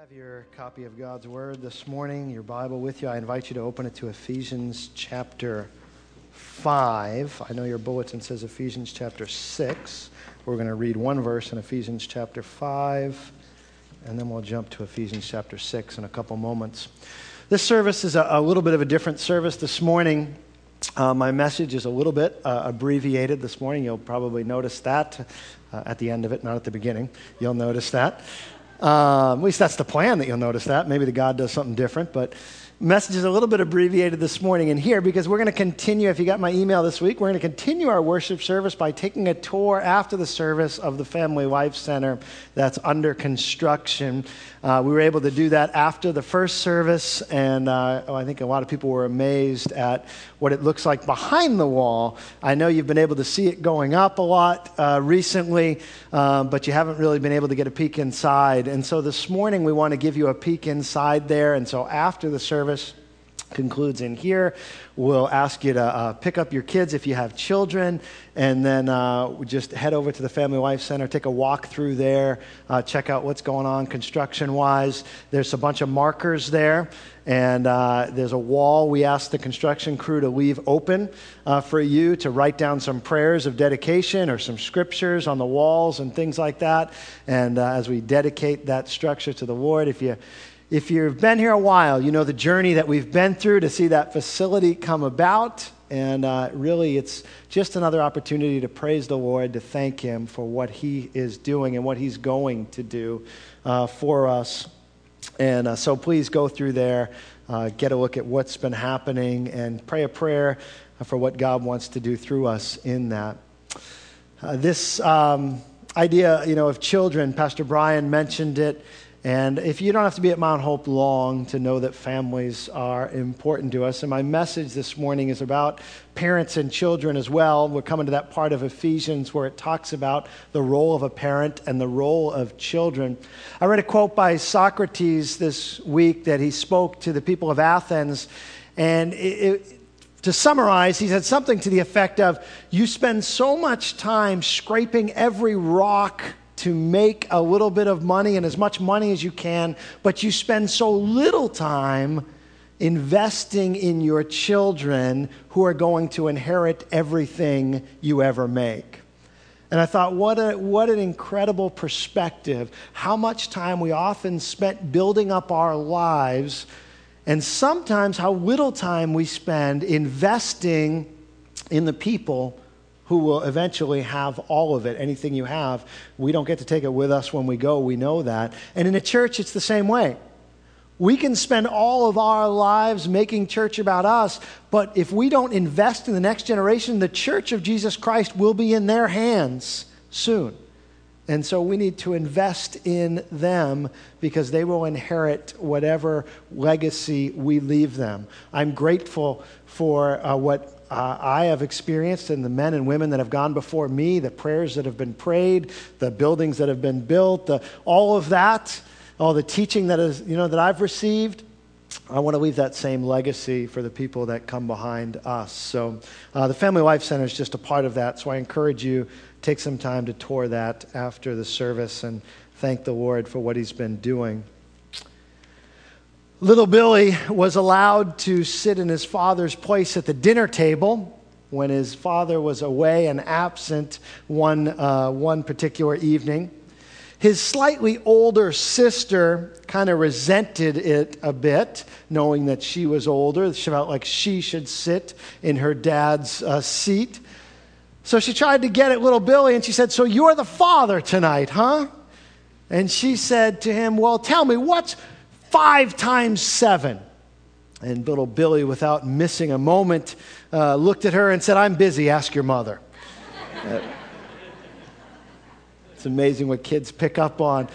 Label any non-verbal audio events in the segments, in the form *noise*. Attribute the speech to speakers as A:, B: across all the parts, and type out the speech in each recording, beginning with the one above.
A: have your copy of God's Word this morning, your Bible with you, I invite you to open it to Ephesians chapter 5. I know your bulletin says Ephesians chapter 6. We're going to read one verse in Ephesians chapter 5, and then we'll jump to Ephesians chapter 6 in a couple moments. This service is a, a little bit of a different service this morning. Uh, my message is a little bit uh, abbreviated this morning. You'll probably notice that uh, at the end of it, not at the beginning. You'll notice that. Um, at least that's the plan that you'll notice that. Maybe the God does something different, but message is a little bit abbreviated this morning in here because we're going to continue. If you got my email this week, we're going to continue our worship service by taking a tour after the service of the Family Life Center that's under construction. Uh, we were able to do that after the first service, and uh, oh, I think a lot of people were amazed at what it looks like behind the wall. I know you've been able to see it going up a lot uh, recently, uh, but you haven't really been able to get a peek inside. And so this morning, we want to give you a peek inside there. And so after the service, service concludes in here. We'll ask you to uh, pick up your kids if you have children, and then uh, just head over to the Family Life Center, take a walk through there, uh, check out what's going on construction wise. There's a bunch of markers there, and uh, there's a wall we asked the construction crew to leave open uh, for you to write down some prayers of dedication or some scriptures on the walls and things like that. And uh, as we dedicate that structure to the Lord, if you if you've been here a while, you know the journey that we've been through to see that facility come about. And uh, really, it's just another opportunity to praise the Lord, to thank Him for what He is doing and what He's going to do uh, for us. And uh, so please go through there, uh, get a look at what's been happening, and pray a prayer for what God wants to do through us in that. Uh, this um, idea, you know, of children, Pastor Brian mentioned it. And if you don't have to be at Mount Hope long to know that families are important to us, and my message this morning is about parents and children as well. We're coming to that part of Ephesians where it talks about the role of a parent and the role of children. I read a quote by Socrates this week that he spoke to the people of Athens, and it, it, to summarize, he said something to the effect of You spend so much time scraping every rock to make a little bit of money and as much money as you can, but you spend so little time investing in your children who are going to inherit everything you ever make. And I thought, what, a, what an incredible perspective. How much time we often spent building up our lives, and sometimes how little time we spend investing in the people who will eventually have all of it, anything you have. We don't get to take it with us when we go, we know that. And in a church, it's the same way. We can spend all of our lives making church about us, but if we don't invest in the next generation, the church of Jesus Christ will be in their hands soon. And so we need to invest in them because they will inherit whatever legacy we leave them. I'm grateful for uh, what uh, I have experienced and the men and women that have gone before me, the prayers that have been prayed, the buildings that have been built, the, all of that, all the teaching that, is, you know, that I've received. I want to leave that same legacy for the people that come behind us. So, uh, the Family Life Center is just a part of that. So, I encourage you take some time to tour that after the service and thank the Lord for what He's been doing. Little Billy was allowed to sit in his father's place at the dinner table when his father was away and absent one, uh, one particular evening. His slightly older sister kind of resented it a bit, knowing that she was older. She felt like she should sit in her dad's uh, seat. So she tried to get at little Billy and she said, So you're the father tonight, huh? And she said to him, Well, tell me, what's five times seven. And little Billy, without missing a moment, uh, looked at her and said, I'm busy, ask your mother. *laughs* it's amazing what kids pick up on.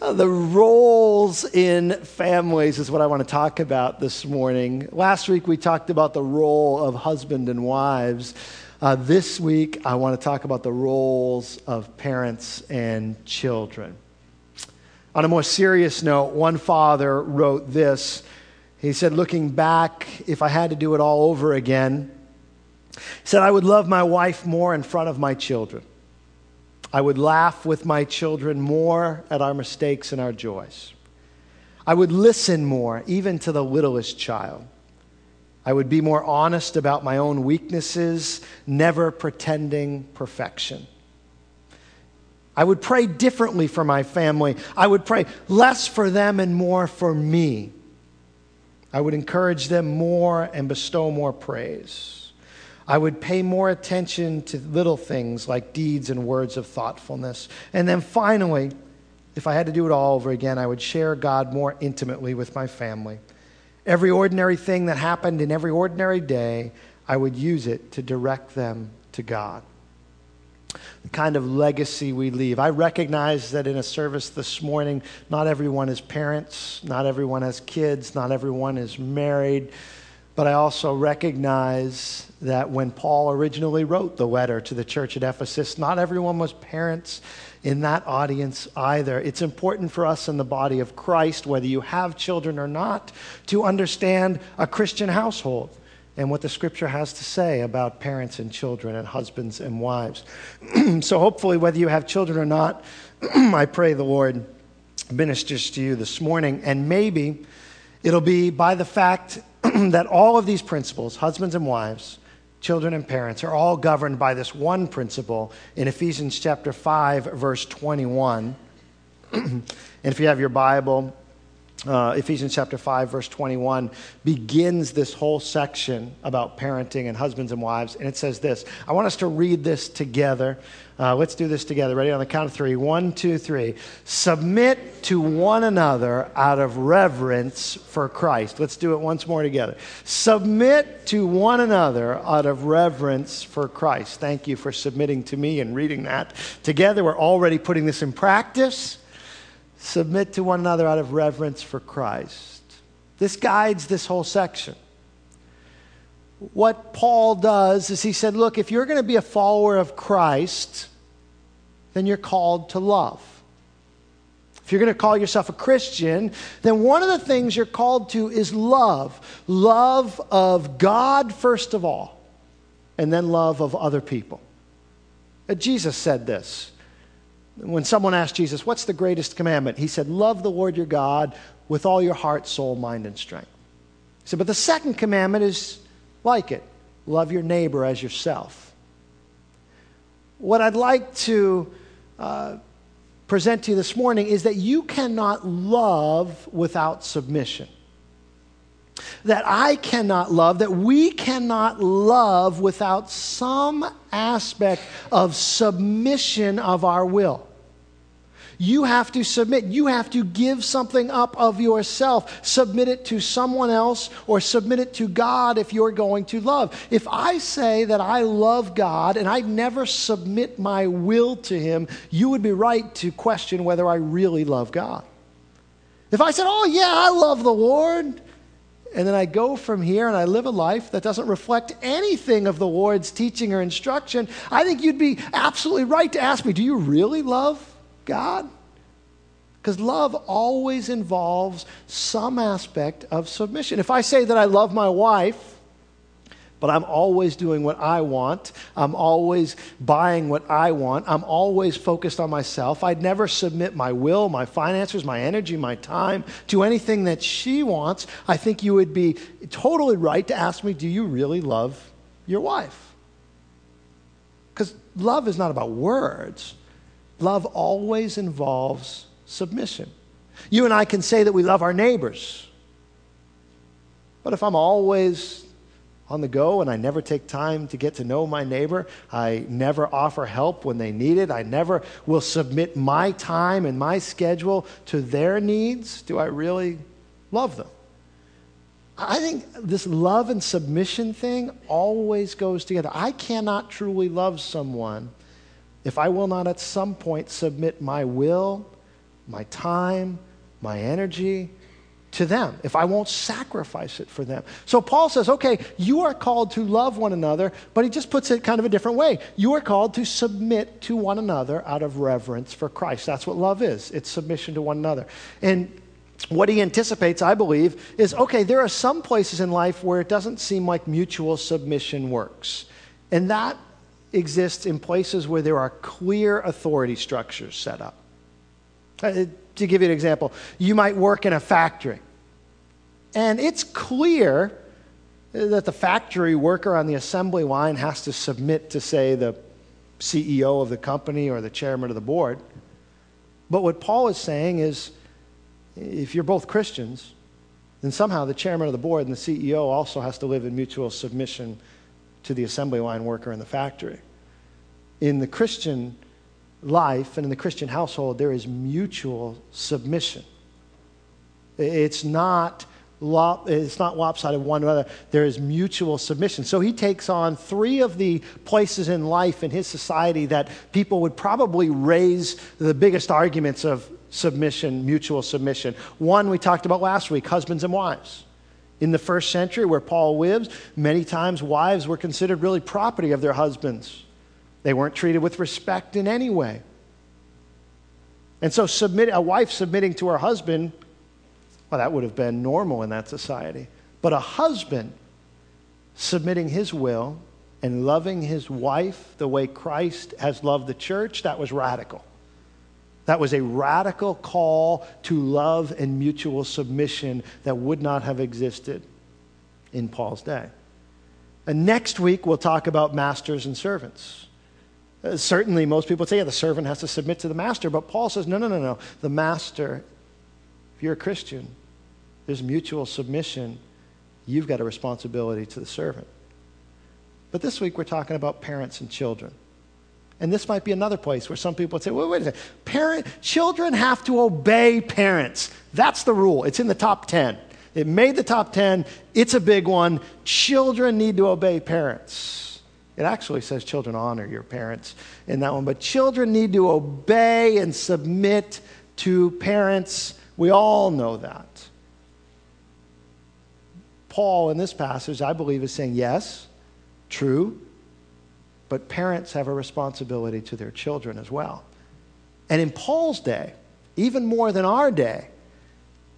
A: Uh, the roles in families is what I want to talk about this morning. Last week we talked about the role of husband and wives. Uh, this week I want to talk about the roles of parents and children. On a more serious note, one father wrote this. He said, Looking back, if I had to do it all over again, he said, I would love my wife more in front of my children. I would laugh with my children more at our mistakes and our joys. I would listen more, even to the littlest child. I would be more honest about my own weaknesses, never pretending perfection. I would pray differently for my family. I would pray less for them and more for me. I would encourage them more and bestow more praise. I would pay more attention to little things like deeds and words of thoughtfulness. And then finally, if I had to do it all over again, I would share God more intimately with my family. Every ordinary thing that happened in every ordinary day, I would use it to direct them to God the kind of legacy we leave. I recognize that in a service this morning, not everyone is parents, not everyone has kids, not everyone is married. But I also recognize that when Paul originally wrote the letter to the church at Ephesus, not everyone was parents in that audience either. It's important for us in the body of Christ, whether you have children or not, to understand a Christian household and what the scripture has to say about parents and children and husbands and wives. *clears throat* so, hopefully, whether you have children or not, *clears throat* I pray the Lord ministers to you this morning. And maybe it'll be by the fact *clears throat* that all of these principles, husbands and wives, children and parents, are all governed by this one principle in Ephesians chapter 5, verse 21. and if you have your Bible, uh, Ephesians chapter 5, verse 21, begins this whole section about parenting and husbands and wives. And it says this I want us to read this together. Uh, let's do this together. Ready on the count of three. One, two, three. Submit to one another out of reverence for Christ. Let's do it once more together. Submit to one another out of reverence for Christ. Thank you for submitting to me and reading that together. We're already putting this in practice. Submit to one another out of reverence for Christ. This guides this whole section. What Paul does is he said, Look, if you're going to be a follower of Christ, then you're called to love. If you're going to call yourself a Christian, then one of the things you're called to is love. Love of God, first of all, and then love of other people. Uh, Jesus said this when someone asked Jesus, What's the greatest commandment? He said, Love the Lord your God with all your heart, soul, mind, and strength. He said, But the second commandment is like it love your neighbor as yourself. What I'd like to uh, present to you this morning is that you cannot love without submission. That I cannot love, that we cannot love without some aspect of submission of our will. You have to submit. You have to give something up of yourself. Submit it to someone else or submit it to God if you're going to love. If I say that I love God and I never submit my will to Him, you would be right to question whether I really love God. If I said, Oh, yeah, I love the Lord, and then I go from here and I live a life that doesn't reflect anything of the Lord's teaching or instruction, I think you'd be absolutely right to ask me, Do you really love God? Because love always involves some aspect of submission. If I say that I love my wife, but I'm always doing what I want. I'm always buying what I want. I'm always focused on myself. I'd never submit my will, my finances, my energy, my time to anything that she wants. I think you would be totally right to ask me, Do you really love your wife? Because love is not about words, love always involves submission. You and I can say that we love our neighbors. But if I'm always on the go and I never take time to get to know my neighbor. I never offer help when they need it. I never will submit my time and my schedule to their needs. Do I really love them? I think this love and submission thing always goes together. I cannot truly love someone if I will not at some point submit my will, my time, my energy, to them, if I won't sacrifice it for them. So Paul says, okay, you are called to love one another, but he just puts it kind of a different way. You are called to submit to one another out of reverence for Christ. That's what love is it's submission to one another. And what he anticipates, I believe, is okay, there are some places in life where it doesn't seem like mutual submission works. And that exists in places where there are clear authority structures set up. Uh, to give you an example, you might work in a factory. And it's clear that the factory worker on the assembly line has to submit to, say, the CEO of the company or the chairman of the board. But what Paul is saying is if you're both Christians, then somehow the chairman of the board and the CEO also has to live in mutual submission to the assembly line worker in the factory. In the Christian life and in the Christian household, there is mutual submission. It's not it's not lopsided one another. There is mutual submission. So he takes on three of the places in life in his society that people would probably raise the biggest arguments of submission, mutual submission. One we talked about last week husbands and wives. In the first century, where Paul lives, many times wives were considered really property of their husbands. They weren't treated with respect in any way. And so, submit, a wife submitting to her husband well, that would have been normal in that society. But a husband submitting his will and loving his wife the way Christ has loved the church, that was radical. That was a radical call to love and mutual submission that would not have existed in Paul's day. And next week, we'll talk about masters and servants. Uh, certainly, most people say, yeah, the servant has to submit to the master, but Paul says, no, no, no, no. The master, if you're a Christian, there's mutual submission. You've got a responsibility to the servant. But this week we're talking about parents and children. And this might be another place where some people would say, wait, wait a second. Parent, children have to obey parents. That's the rule. It's in the top 10. It made the top 10. It's a big one. Children need to obey parents. It actually says children honor your parents in that one. But children need to obey and submit to parents. We all know that. Paul, in this passage, I believe, is saying, yes, true, but parents have a responsibility to their children as well. And in Paul's day, even more than our day,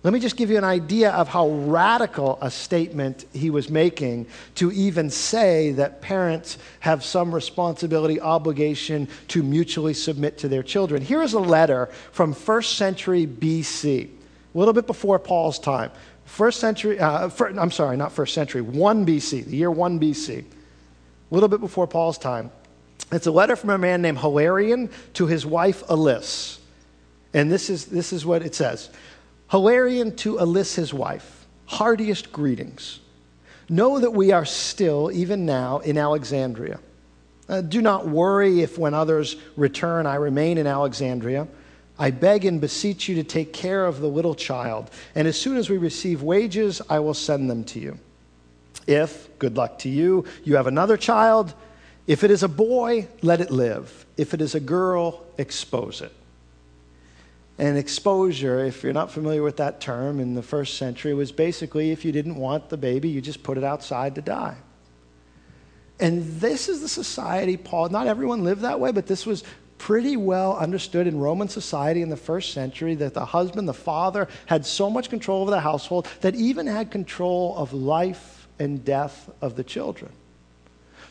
A: let me just give you an idea of how radical a statement he was making to even say that parents have some responsibility, obligation to mutually submit to their children. Here is a letter from first century BC, a little bit before Paul's time. First century, uh, first, I'm sorry, not first century, 1 BC, the year 1 BC, a little bit before Paul's time. It's a letter from a man named Hilarion to his wife Elis. And this is, this is what it says Hilarion to Elis, his wife, heartiest greetings. Know that we are still, even now, in Alexandria. Uh, do not worry if when others return I remain in Alexandria I beg and beseech you to take care of the little child, and as soon as we receive wages, I will send them to you. If, good luck to you, you have another child, if it is a boy, let it live. If it is a girl, expose it. And exposure, if you're not familiar with that term in the first century, was basically if you didn't want the baby, you just put it outside to die. And this is the society, Paul, not everyone lived that way, but this was pretty well understood in Roman society in the first century that the husband, the father, had so much control over the household that even had control of life and death of the children.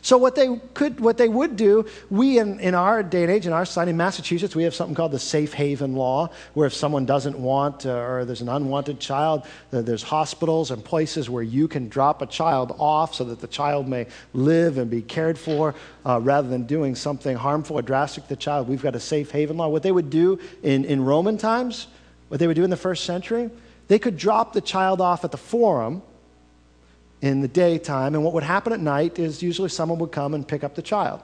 A: So what they could, what they would do, we in, in our day and age, in our society, in Massachusetts, we have something called the safe haven law, where if someone doesn't want uh, or there's an unwanted child, uh, there's hospitals and places where you can drop a child off so that the child may live and be cared for, uh, rather than doing something harmful or drastic to the child. We've got a safe haven law. What they would do in, in Roman times, what they would do in the first century, they could drop the child off at the forum in the daytime. And what would happen at night is usually someone would come and pick up the child.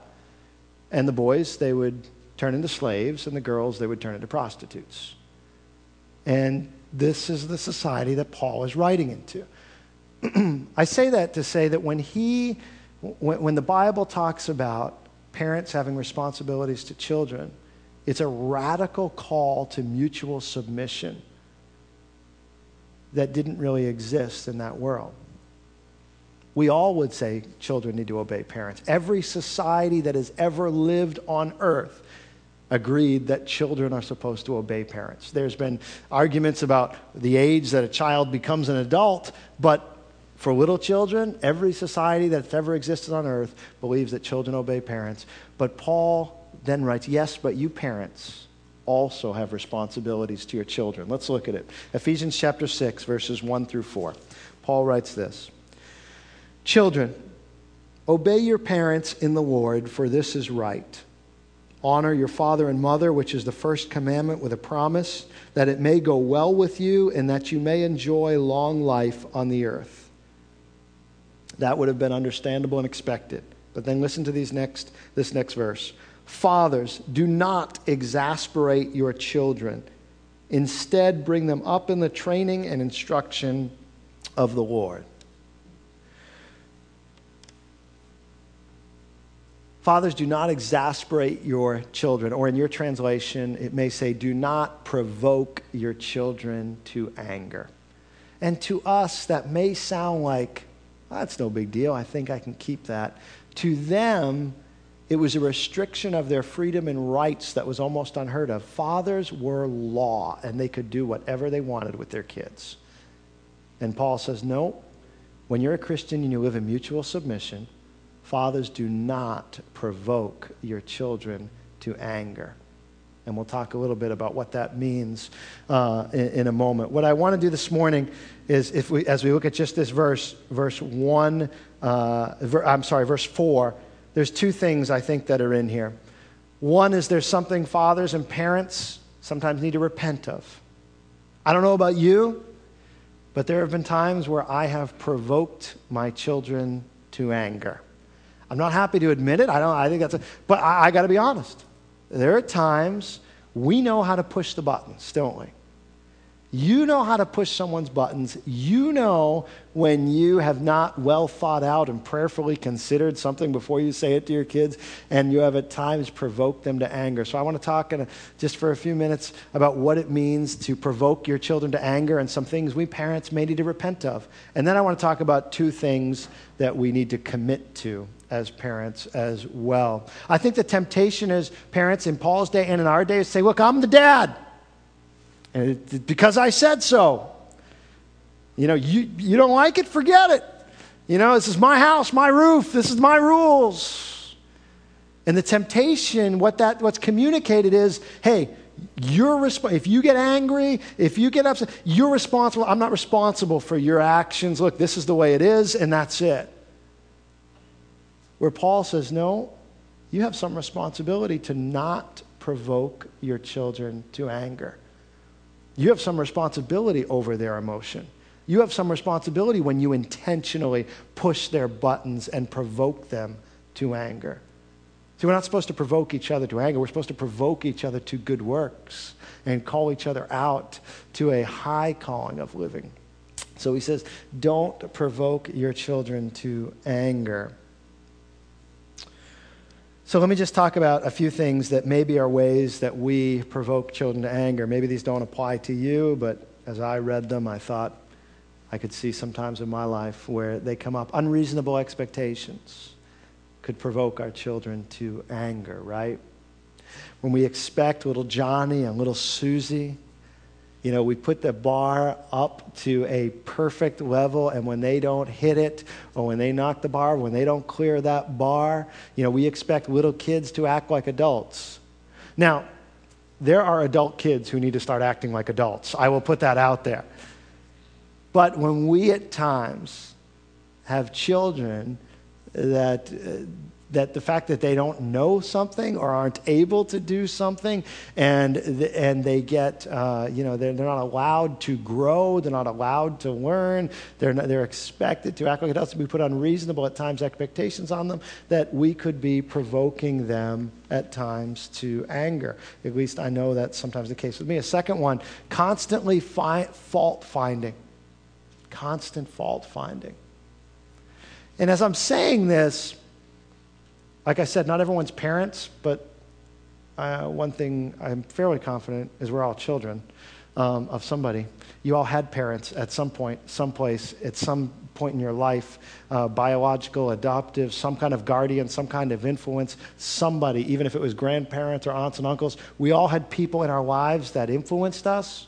A: And the boys, they would turn into slaves, and the girls, they would turn into prostitutes. And this is the society that Paul is writing into. *clears throat* I say that to say that when he, when, when the Bible talks about parents having responsibilities to children, it's a radical call to mutual submission that didn't really exist in that world we all would say children need to obey parents. Every society that has ever lived on earth agreed that children are supposed to obey parents. There's been arguments about the age that a child becomes an adult, but for little children, every society that's ever existed on earth believes that children obey parents. But Paul then writes, Yes, but you parents also have responsibilities to your children. Let's look at it. Ephesians chapter 6, verses 1 through 4. Paul writes this Children, obey your parents in the Lord, for this is right. Honor your father and mother, which is the first commandment with a promise that it may go well with you and that you may enjoy long life on the earth. That would have been understandable and expected. But then listen to these next, this next verse. Fathers, do not exasperate your children. Instead, bring them up in the training and instruction of the Lord. Fathers, do not exasperate your children. Or in your translation, it may say, do not provoke your children to anger. And to us, that may sound like, that's no big deal. I think I can keep that. To them, it was a restriction of their freedom and rights that was almost unheard of. Fathers were law, and they could do whatever they wanted with their kids. And Paul says, no, when you're a Christian and you live in mutual submission, Fathers, do not provoke your children to anger. And we'll talk a little bit about what that means uh, in, in, a moment. What I want to do this morning is, if we, as we look at just this verse, verse 1, uh, ver, I'm sorry, verse 4, there's two things I think that are in here. One is there's something fathers and parents sometimes need to repent of. I don't know about you, but there have been times where I have provoked my children to anger. I'm not happy to admit it. I don't. I think that's. A, but I, I got to be honest. There are times we know how to push the buttons, don't we? You know how to push someone's buttons. You know when you have not well thought out and prayerfully considered something before you say it to your kids, and you have at times provoked them to anger. So, I want to talk a, just for a few minutes about what it means to provoke your children to anger and some things we parents may need to repent of. And then I want to talk about two things that we need to commit to as parents as well. I think the temptation is parents in Paul's day and in our day say, Look, I'm the dad. And it, because I said so. You know, you, you don't like it, forget it. You know, this is my house, my roof, this is my rules. And the temptation, what that what's communicated is, hey, you're resp- if you get angry, if you get upset, you're responsible. I'm not responsible for your actions. Look, this is the way it is, and that's it. Where Paul says, no, you have some responsibility to not provoke your children to anger. You have some responsibility over their emotion. You have some responsibility when you intentionally push their buttons and provoke them to anger. See, we're not supposed to provoke each other to anger. We're supposed to provoke each other to good works and call each other out to a high calling of living. So he says, don't provoke your children to anger. So let me just talk about a few things that maybe are ways that we provoke children to anger. Maybe these don't apply to you, but as I read them, I thought I could see sometimes in my life where they come up. Unreasonable expectations could provoke our children to anger, right? When we expect little Johnny and little Susie you know, we put the bar up to a perfect level, and when they don't hit it, or when they knock the bar, when they don't clear that bar, you know, we expect little kids to act like adults. Now, there are adult kids who need to start acting like adults. I will put that out there. But when we at times have children that uh, that the fact that they don't know something or aren't able to do something and, and they get, uh, you know, they're, they're not allowed to grow, they're not allowed to learn, they're, not, they're expected to act like adults. We put unreasonable at times expectations on them that we could be provoking them at times to anger. At least I know that's sometimes the case with me. A second one, constantly fi- fault finding. Constant fault finding. And as I'm saying this, like I said, not everyone's parents, but uh, one thing I'm fairly confident is we're all children um, of somebody. You all had parents at some point, someplace, at some point in your life, uh, biological, adoptive, some kind of guardian, some kind of influence, somebody, even if it was grandparents or aunts and uncles. We all had people in our lives that influenced us.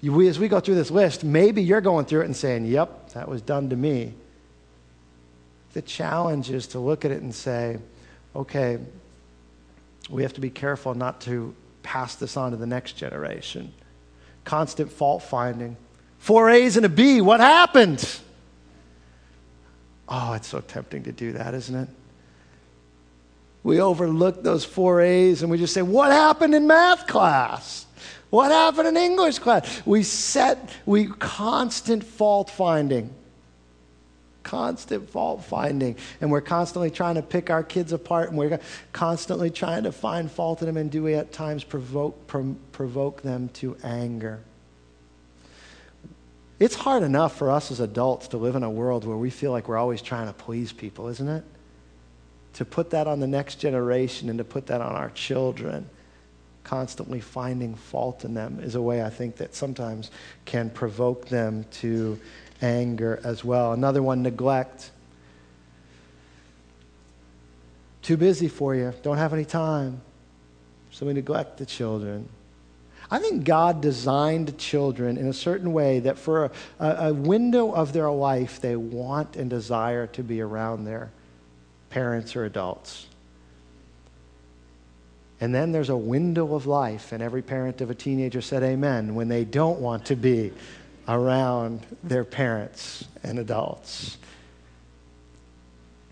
A: We, as we go through this list, maybe you're going through it and saying, Yep, that was done to me. The challenge is to look at it and say, okay, we have to be careful not to pass this on to the next generation. Constant fault finding. Four A's and a B, what happened? Oh, it's so tempting to do that, isn't it? We overlook those four A's and we just say, What happened in math class? What happened in English class? We set, we constant fault finding. Constant fault finding. And we're constantly trying to pick our kids apart and we're constantly trying to find fault in them. And do we at times provoke, provoke them to anger? It's hard enough for us as adults to live in a world where we feel like we're always trying to please people, isn't it? To put that on the next generation and to put that on our children, constantly finding fault in them is a way I think that sometimes can provoke them to anger as well. Another one, neglect. Too busy for you, don't have any time. So we neglect the children. I think God designed children in a certain way that for a, a, window of their life, they want and desire to be around their parents or adults. And then there's a window of life, and every parent of a teenager said amen, when they don't want to be around their parents and adults.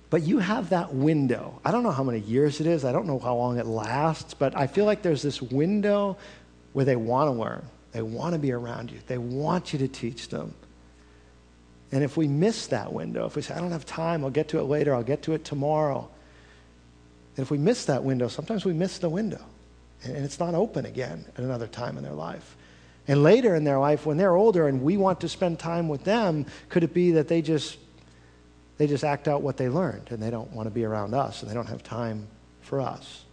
A: But you have that window. I don't know how many years it is, I don't know how long it lasts, but I feel like there's this window where they want to learn. They want to be around you. They want you to teach them. And if we miss that window, if we say, I don't have time, I'll get to it later, I'll get to it tomorrow. And if we miss that window, sometimes we miss the window. And it's not open again at another time in their life. And later in their life, when they're older and we want to spend time with them, could it be that they just they just act out what they learned and they don't want to be around us and they don't have time for us?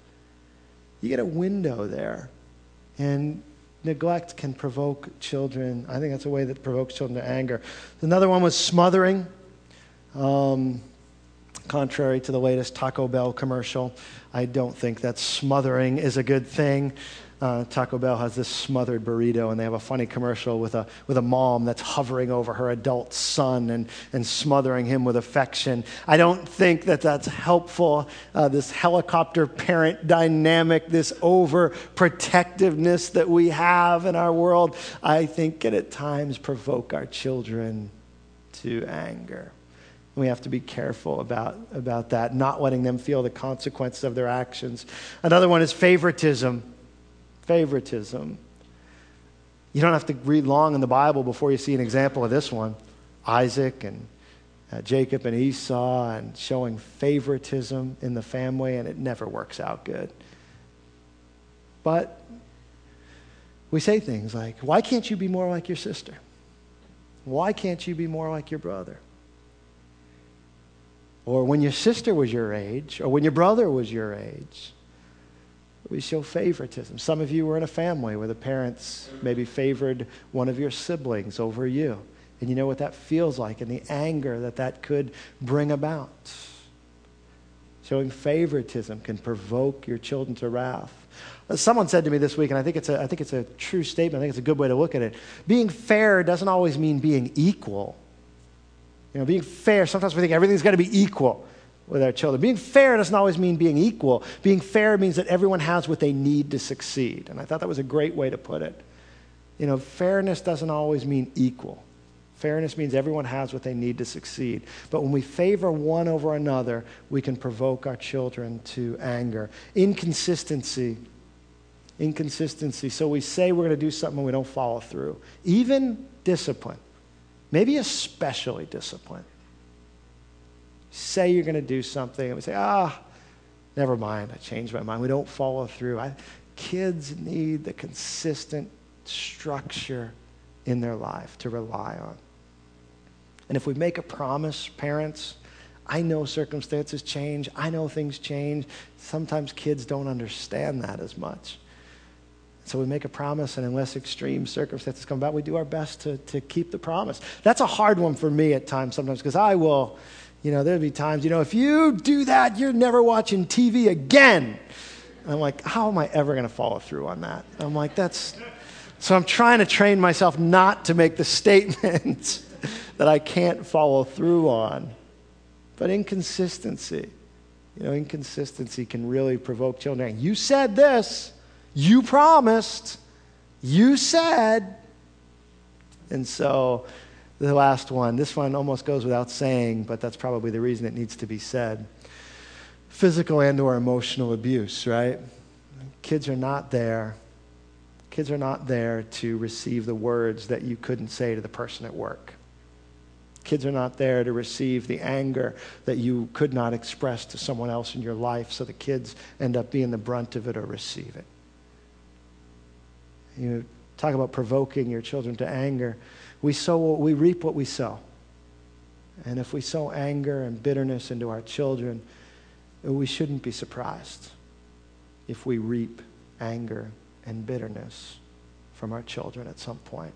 A: You get a window there and neglect can provoke children. I think that's a way that provokes children to anger. Another one was smothering. Um, contrary to the latest Taco Bell commercial, I don't think that smothering is a good thing uh, Taco Bell has this smothered burrito, and they have a funny commercial with a, with a mom that's hovering over her adult son and, and smothering him with affection. I don't think that that's helpful. Uh, this helicopter parent dynamic, this overprotectiveness that we have in our world, I think can at times provoke our children to anger. We have to be careful about, about that, not letting them feel the consequences of their actions. Another one is favoritism favoritism. You don't have to read long in the Bible before you see an example of this one Isaac and uh, Jacob and Esau, and showing favoritism in the family, and it never works out good. But we say things like, Why can't you be more like your sister? Why can't you be more like your brother? Or when your sister was your age, or when your brother was your age. We show favoritism. Some of you were in a family where the parents maybe favored one of your siblings over you. And you know what that feels like and the anger that that could bring about. Showing favoritism can provoke your children to wrath. Uh, someone said to me this week, and I think, it's a, I think it's a true statement, I think it's a good way to look at it. Being fair doesn't always mean being equal. You know, being fair, sometimes we think everything's got to be equal with our children. Being fair doesn't always mean being equal. Being fair means that everyone has what they need to succeed. And I thought that was a great way to put it. You know, fairness doesn't always mean equal. Fairness means everyone has what they need to succeed. But when we favor one over another, we can provoke our children to anger. Inconsistency. Inconsistency. So we say we're going to do something and we don't follow through. Even discipline. Maybe especially discipline say you're going to do something and we say, ah, never mind, I changed my mind. We don't follow through. I, kids need the consistent structure in their life to rely on. And if we make a promise, parents, I know circumstances change. I know things change. Sometimes kids don't understand that as much. So we make a promise, and unless extreme circumstances come about, we do our best to, to keep the promise. That's a hard one for me at times sometimes because I will you know, there'd be times, you know, if you do that, you're never watching TV again. I'm like, how am I ever going to follow through on that? I'm like, that's. So I'm trying to train myself not to make the *laughs* statements that I can't follow through on. But inconsistency, you know, inconsistency can really provoke children. You said this, You promised. You said. And so the last one, this one almost goes without saying, but that's probably the reason it needs to be said. Physical and or emotional abuse, right? Kids are not there. Kids are not there to receive the words that you couldn't say to the person at work. Kids are not there to receive the anger that you could not express to someone else in your life, so the kids end up being the brunt of it or receive it. You talk about provoking your children to anger. We sow we reap what we sow. And if we sow anger and bitterness into our children, we shouldn't be surprised if we reap anger and bitterness from our children at some point.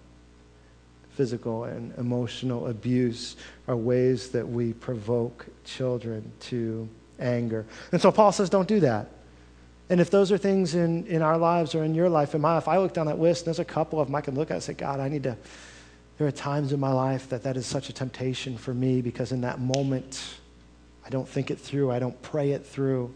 A: Physical and emotional abuse are ways that we provoke children to anger. And so Paul says, don't do that. And if those are things in, in our lives or in your life, in my life, I look down that list and there's a couple of them I can look at and say, God, I need to. There are times in my life that that is such a temptation for me because in that moment, I don't think it through, I don't pray it through.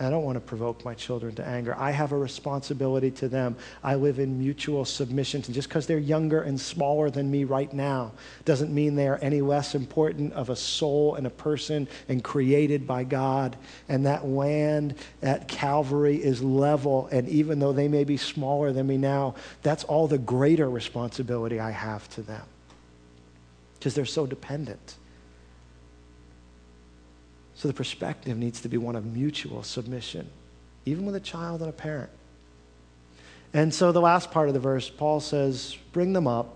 A: I don't want to provoke my children to anger. I have a responsibility to them. I live in mutual submission. And just because they're younger and smaller than me right now doesn't mean they are any less important of a soul and a person and created by God. And that land at Calvary is level. And even though they may be smaller than me now, that's all the greater responsibility I have to them because they're so dependent. So the perspective needs to be one of mutual submission, even with a child and a parent. And so the last part of the verse, Paul says, bring them up,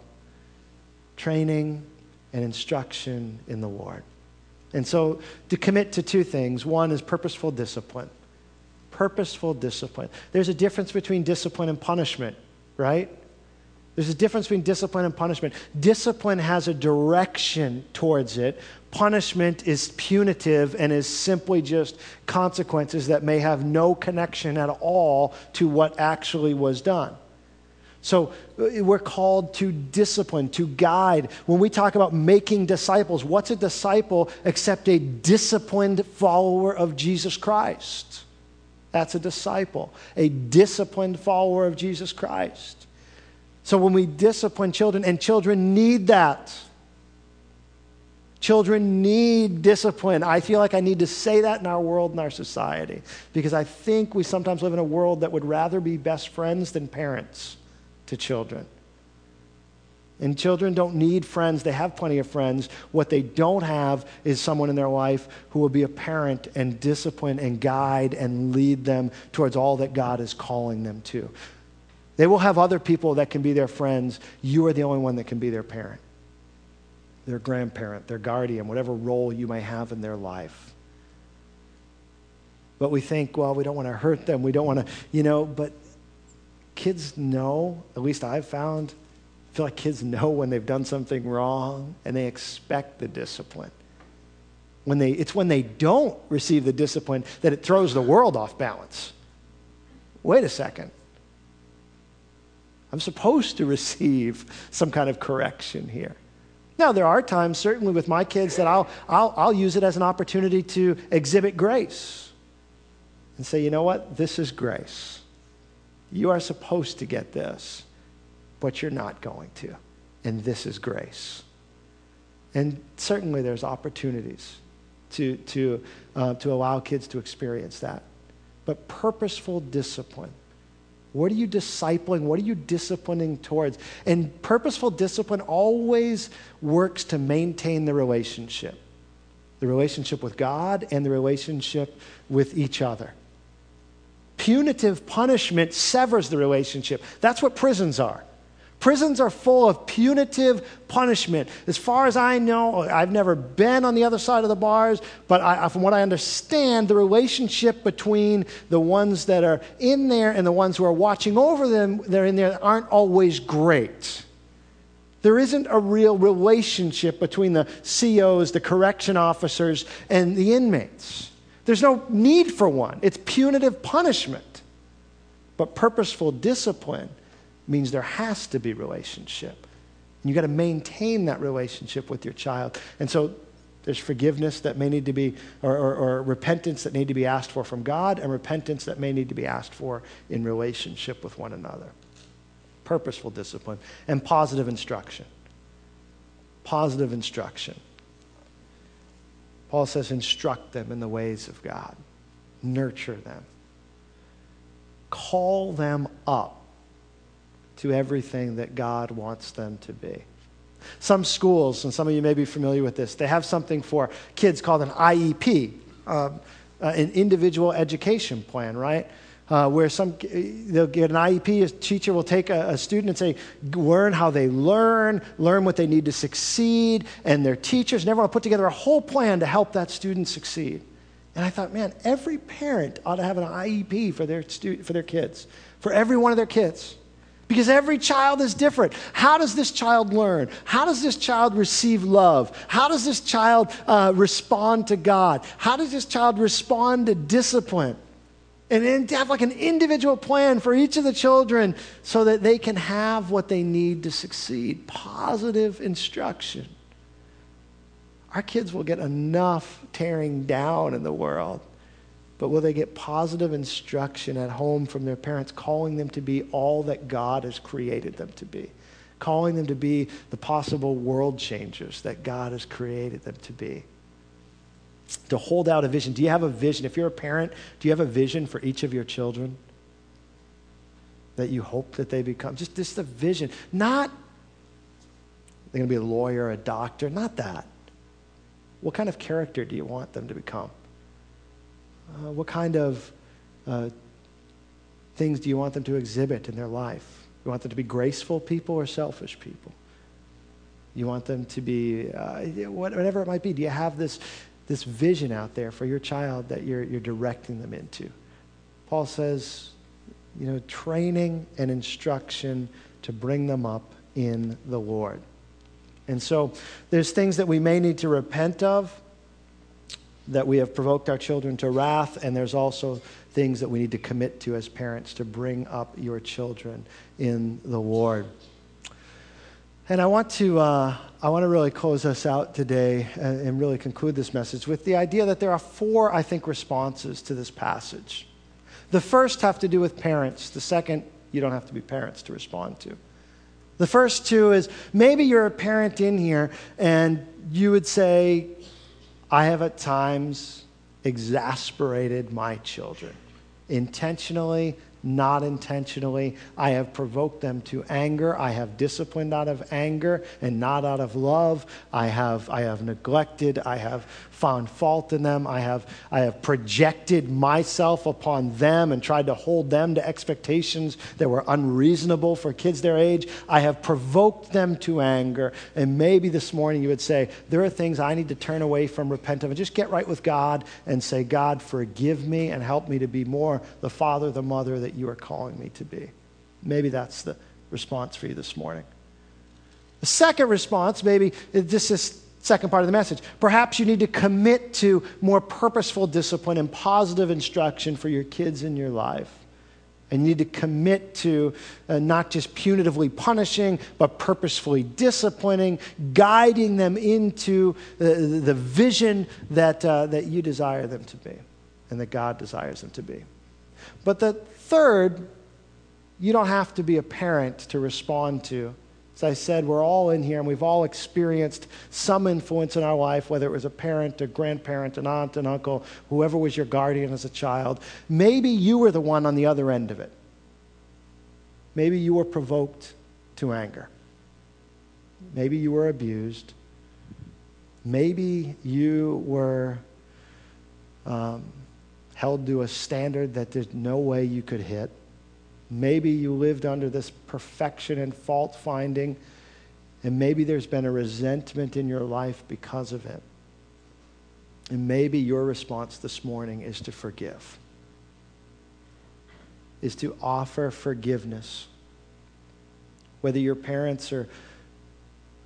A: training and instruction in the Lord. And so to commit to two things one is purposeful discipline. Purposeful discipline. There's a difference between discipline and punishment, right? There's a difference between discipline and punishment. Discipline has a direction towards it. Punishment is punitive and is simply just consequences that may have no connection at all to what actually was done. So uh, we're called to discipline, to guide. When we talk about making disciples, what's a disciple except a disciplined follower of Jesus Christ? That's a disciple, a disciplined follower of Jesus Christ. So when we discipline children, and children need that. Children need discipline. I feel like I need to say that in our world and our society because I think we sometimes live in a world that would rather be best friends than parents to children. And children don't need friends, they have plenty of friends. What they don't have is someone in their life who will be a parent and discipline and guide and lead them towards all that God is calling them to. They will have other people that can be their friends. You are the only one that can be their parent, their grandparent, their guardian, whatever role you may have in their life. But we think, well, we don't want to hurt them. We don't want to, you know, but kids know, at least I've found, I feel like kids know when they've done something wrong and they expect the discipline. When they, it's when they don't receive the discipline that it throws the world off balance. Wait a second. I'm supposed to *laughs* receive some kind of correction here. Now, there are times, certainly with my kids, that I'll, I'll, I'll use it as an opportunity to exhibit grace and say, you know what? This is grace. You are supposed to get this, but you're not going to. And this is grace. And certainly there's opportunities to, to, uh, to allow kids to experience that. But purposeful discipline what are you discipling? What are you disciplining towards? And purposeful discipline always works to maintain the relationship the relationship with God and the relationship with each other. Punitive punishment severs the relationship. That's what prisons are. Prisons are full of punitive punishment. As far as I know, I've never been on the other side of the bars, but I, from what I understand, the relationship between the ones that are in there and the ones who are watching over them, they're in there, aren't always great. There isn't a real relationship between the COs, the correction officers, and the inmates. There's no need for one. It's punitive punishment. But purposeful discipline means there has to be relationship. And you got to maintain that relationship with your child. And so There's forgiveness that may need to be, or, or, or, repentance that need to be asked for from God, and repentance that may need to be asked for in relationship with one another. Purposeful discipline and positive instruction. Positive instruction. Paul says, instruct them in the ways of God, nurture them, call them up to everything that God wants them to be. Some schools, and some of you may be familiar with this, they have something for kids called an IEP, uh, uh, an individual education plan, right? Uh, where some they'll get an IEP, a teacher will take a, a, student and say, learn how they learn, learn what they need to succeed, and their teachers never want to put together a whole plan to help that student succeed. And I thought, man, every parent ought to have an IEP for their, stu- for their kids, for every one of their kids because every child is different. How does this child learn? How does this child receive love? How does this child uh, respond to God? How does this child respond to discipline? And then to have like an individual plan for each of the children so that they can have what they need to succeed positive instruction. Our kids will get enough tearing down in the world but will they get positive instruction at home from their parents, calling them to be all that God has created them to be? Calling them to be the possible world changers that God has created them to be. To hold out a vision. Do you have a vision? If you're a parent, do you have a vision for each of your children? That you hope that they become? Just, just a vision. Not they're going to be a lawyer, a doctor, not that. What kind of character do you want them to become? Uh, what kind of uh, things do you want them to exhibit in their life? You want them to be graceful people or selfish people? You want them to be, uh, whatever it might be. Do you have this, this vision out there for your child that you're, you're directing them into? Paul says, you know, training and instruction to bring them up in the Lord. And so there's things that we may need to repent of that we have provoked our children to wrath, and there's also things that we need to commit to as parents to bring up your children in the Lord. And I want to, uh, I want to really close us out today and, and really conclude this message with the idea that there are four, I think, responses to this passage. The first have to do with parents. The second, you don't have to be parents to respond to. The first two is maybe you're a parent in here and you would say, I have at times exasperated my children, intentionally not intentionally. I have provoked them to anger. I have disciplined out of anger and not out of love. I have, I have neglected. I have found fault in them. I have, I have projected myself upon them and tried to hold them to expectations that were unreasonable for kids their age. I have provoked them to anger. And maybe this morning you would say, There are things I need to turn away from, repent of, and just get right with God and say, God, forgive me and help me to be more the father, the mother that you are calling me to be. Maybe that's the response for you this morning. The second response, maybe this is second part of the message. Perhaps you need to commit to more purposeful discipline and positive instruction for your kids in your life. And you need to commit to uh, not just punitively punishing, but purposefully disciplining, guiding them into the, the vision that, uh, that you desire them to be and that God desires them to be. But the third, you don't have to be a parent to respond to. As I said, we're all in here and we've all experienced some influence in our life, whether it was a parent, a grandparent, an aunt, an uncle, whoever was your guardian as a child. Maybe you were the one on the other end of it. Maybe you were provoked to anger. Maybe you were abused. Maybe you were um, held to a standard that there's no way you could hit. Maybe you lived under this perfection and fault finding, and maybe there's been a resentment in your life because of it. And maybe your response this morning is to forgive, is to offer forgiveness. Whether your parents are,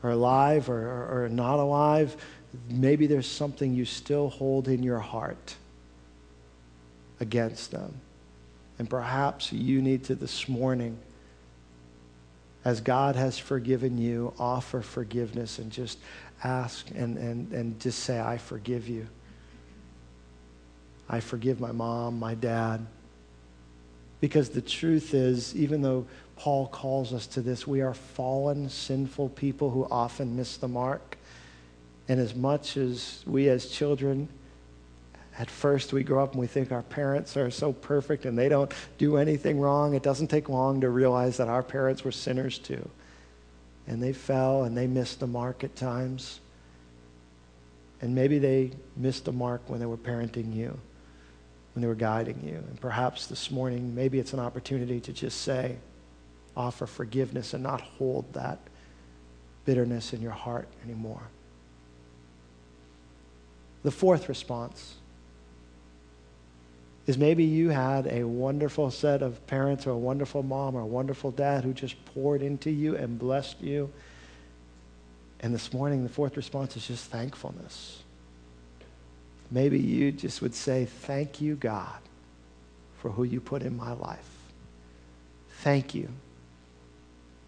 A: are alive or, or, or not alive, maybe there's something you still hold in your heart against them. And perhaps you need to this morning as God has forgiven you, offer forgiveness and just ask and, and, and just say, I forgive you. I forgive my mom, my dad. Because the truth is, even though Paul calls us to this, we are fallen, sinful people who often miss the mark. And as much as we as children, at first we grow up and we think our parents are so perfect and they don't do anything wrong, it doesn't take long to realize that our parents were sinners too. And they fell and they missed the mark at times. And maybe they missed the mark when they were parenting you when they were guiding you. And perhaps this morning, maybe it's an opportunity to just say, offer forgiveness and not hold that bitterness in your heart anymore. The fourth response is maybe you had a wonderful set of parents or a wonderful mom or a wonderful dad who just poured into you and blessed you. And this morning, the fourth response is just thankfulness. Maybe you just would say, Thank you, God, for who you put in my life. Thank you.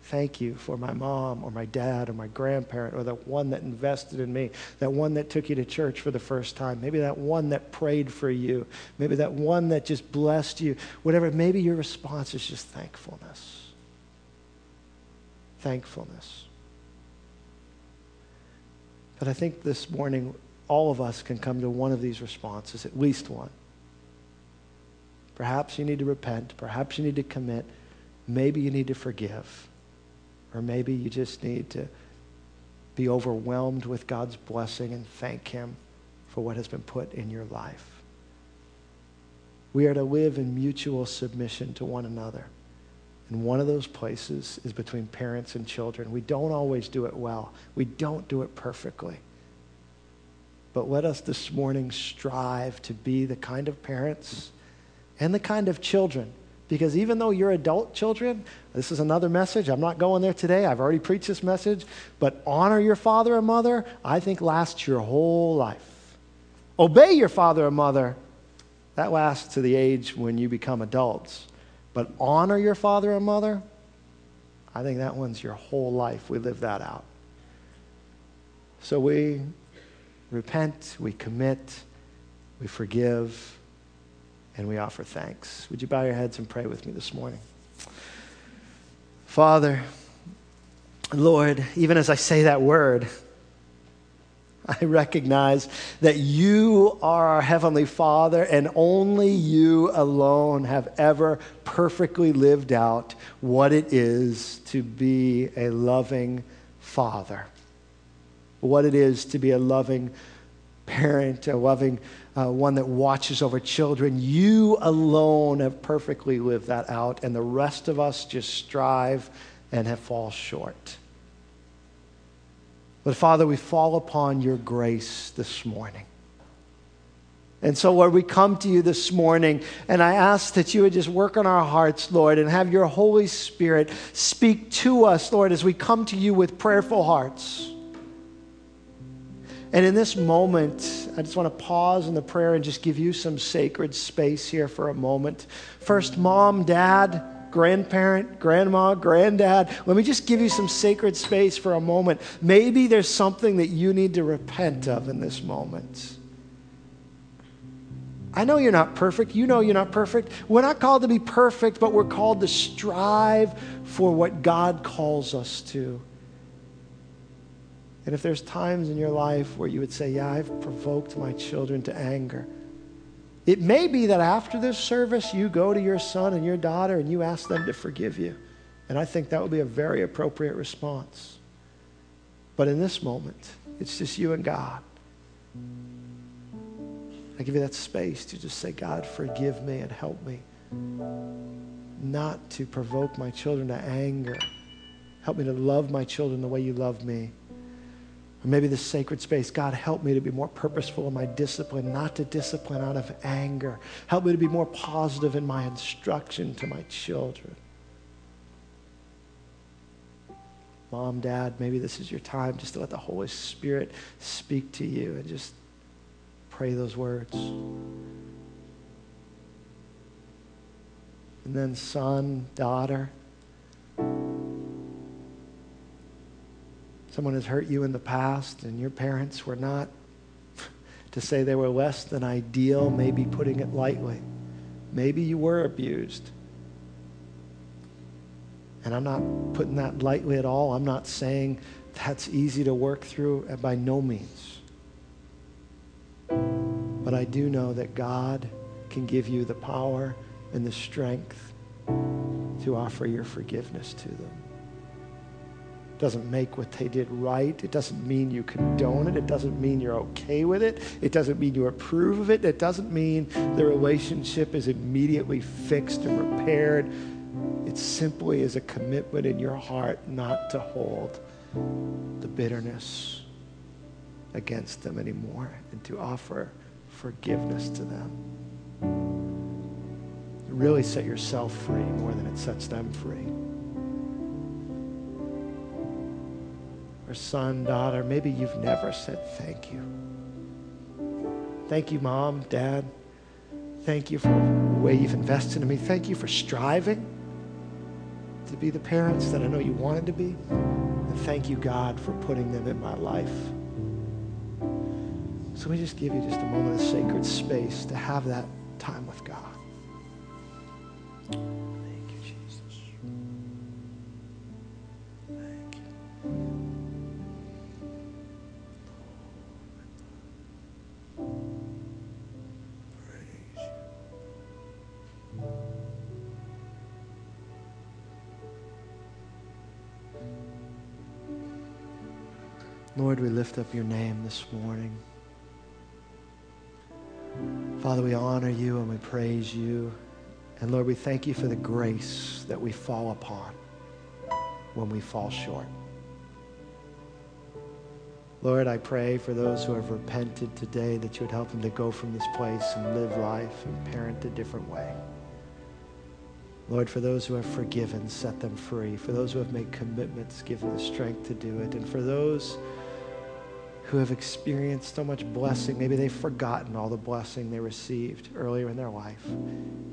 A: Thank you for my mom or my dad or my grandparent or that one that invested in me, that one that took you to church for the first time, maybe that one that prayed for you, maybe that one that just blessed you, whatever. Maybe your response is just thankfulness. Thankfulness. But I think this morning all of us can come to one of these responses, at least one. Perhaps you need to repent. Perhaps you need to commit. Maybe you need to forgive. Or maybe you just need to be overwhelmed with God's blessing and thank Him for what has been put in your life. We are to live in mutual submission to one another. And one of those places is between parents and children. We don't always do it well, we don't do it perfectly. But let us this morning strive to be the kind of parents and the kind of children. Because even though you're adult children, this is another message. I'm not going there today. I've already preached this message. But honor your father and mother, I think lasts your whole life. Obey your father and mother, that lasts to the age when you become adults. But honor your father and mother, I think that one's your whole life. We live that out. So we repent, we commit, we forgive, and we offer thanks. Would you bow your heads and pray with me this morning? Father, Lord, even as I say that word, I recognize that you are our Heavenly Father, and only you alone have ever perfectly lived out what it is to be a loving Father what it is to be a loving parent, a loving uh, one that watches over children. You alone have perfectly lived that out, and the rest of us just strive and have fall short. But Father, we fall upon your grace this morning. And so, Lord, we come to you this morning, and I ask that you would just work on our hearts, Lord, and have your Holy Spirit speak to us, Lord, as we come to you with prayerful hearts. And in this moment, I just want to pause in the prayer and just give you some sacred space here for a moment. First, mom, dad, grandparent, grandma, granddad, let me just give you some sacred space for a moment. Maybe there's something that you need to repent of in this moment. I know you're not perfect. You know you're not perfect. We're not called to be perfect, but we're called to strive for what God calls us to. And if there's times in your life where you would say, Yeah, I've provoked my children to anger, it may be that after this service, you go to your son and your daughter and you ask them to forgive you. And I think that would be a very appropriate response. But in this moment, it's just you and God. I give you that space to just say, God, forgive me and help me not to provoke my children to anger. Help me to love my children the way you love me. Or maybe this sacred space, God, help me to be more purposeful in my discipline, not to discipline out of anger. Help me to be more positive in my instruction to my children. Mom, dad, maybe this is your time just to let the Holy Spirit speak to you and just pray those words. And then, son, daughter, Someone has hurt you in the past, and your parents were not, *laughs* to say they were less than ideal, maybe putting it lightly. Maybe you were abused. And I'm not putting that lightly at all. I'm not saying that's easy to work through uh, by no means. But I do know that God can give you the power and the strength to offer your forgiveness to them. Doesn't make what they did right. It doesn't mean you condone it. It doesn't mean you're okay with it. It doesn't mean you approve of it. It doesn't mean the relationship is immediately fixed and repaired. It simply is a commitment in your heart not to hold the bitterness against them anymore and to offer forgiveness to them. really set yourself free more than it sets them free. Or son, daughter, maybe you've never said thank you. Thank you, mom, dad. Thank you for the way you've invested in me. Thank you for striving to be the parents that I know you wanted to be. And thank you, God, for putting them in my life. So we just give you just a moment of sacred space to have that time with God. Lord, we lift up your name this morning. Father, we honor you and we praise you. And Lord, we thank you for the grace that we fall upon when we fall short. Lord, I pray for those who have repented today that you would help them to go from this place and live life and parent a different way. Lord, for those who have forgiven, set them free. For those who have made commitments, give them the strength to do it. And for those who have experienced so much blessing. Maybe they've forgotten all the blessing they received earlier in their life.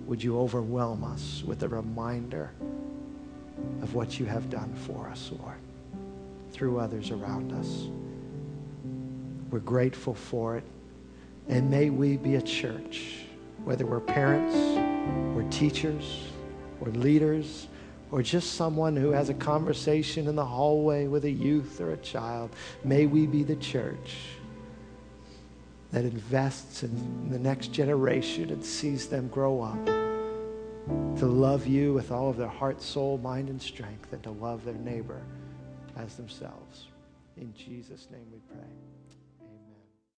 A: Would you overwhelm us with a reminder of what you have done for us, Lord, through others around us? We're grateful for it. And may we be a church, whether we're parents or teachers or leaders or just someone who has a conversation in the hallway with a youth or a child. May we be the church that invests in the next generation and sees them grow up to love you with all of their heart, soul, mind, and strength, and to love their neighbor as themselves. In Jesus' name we pray.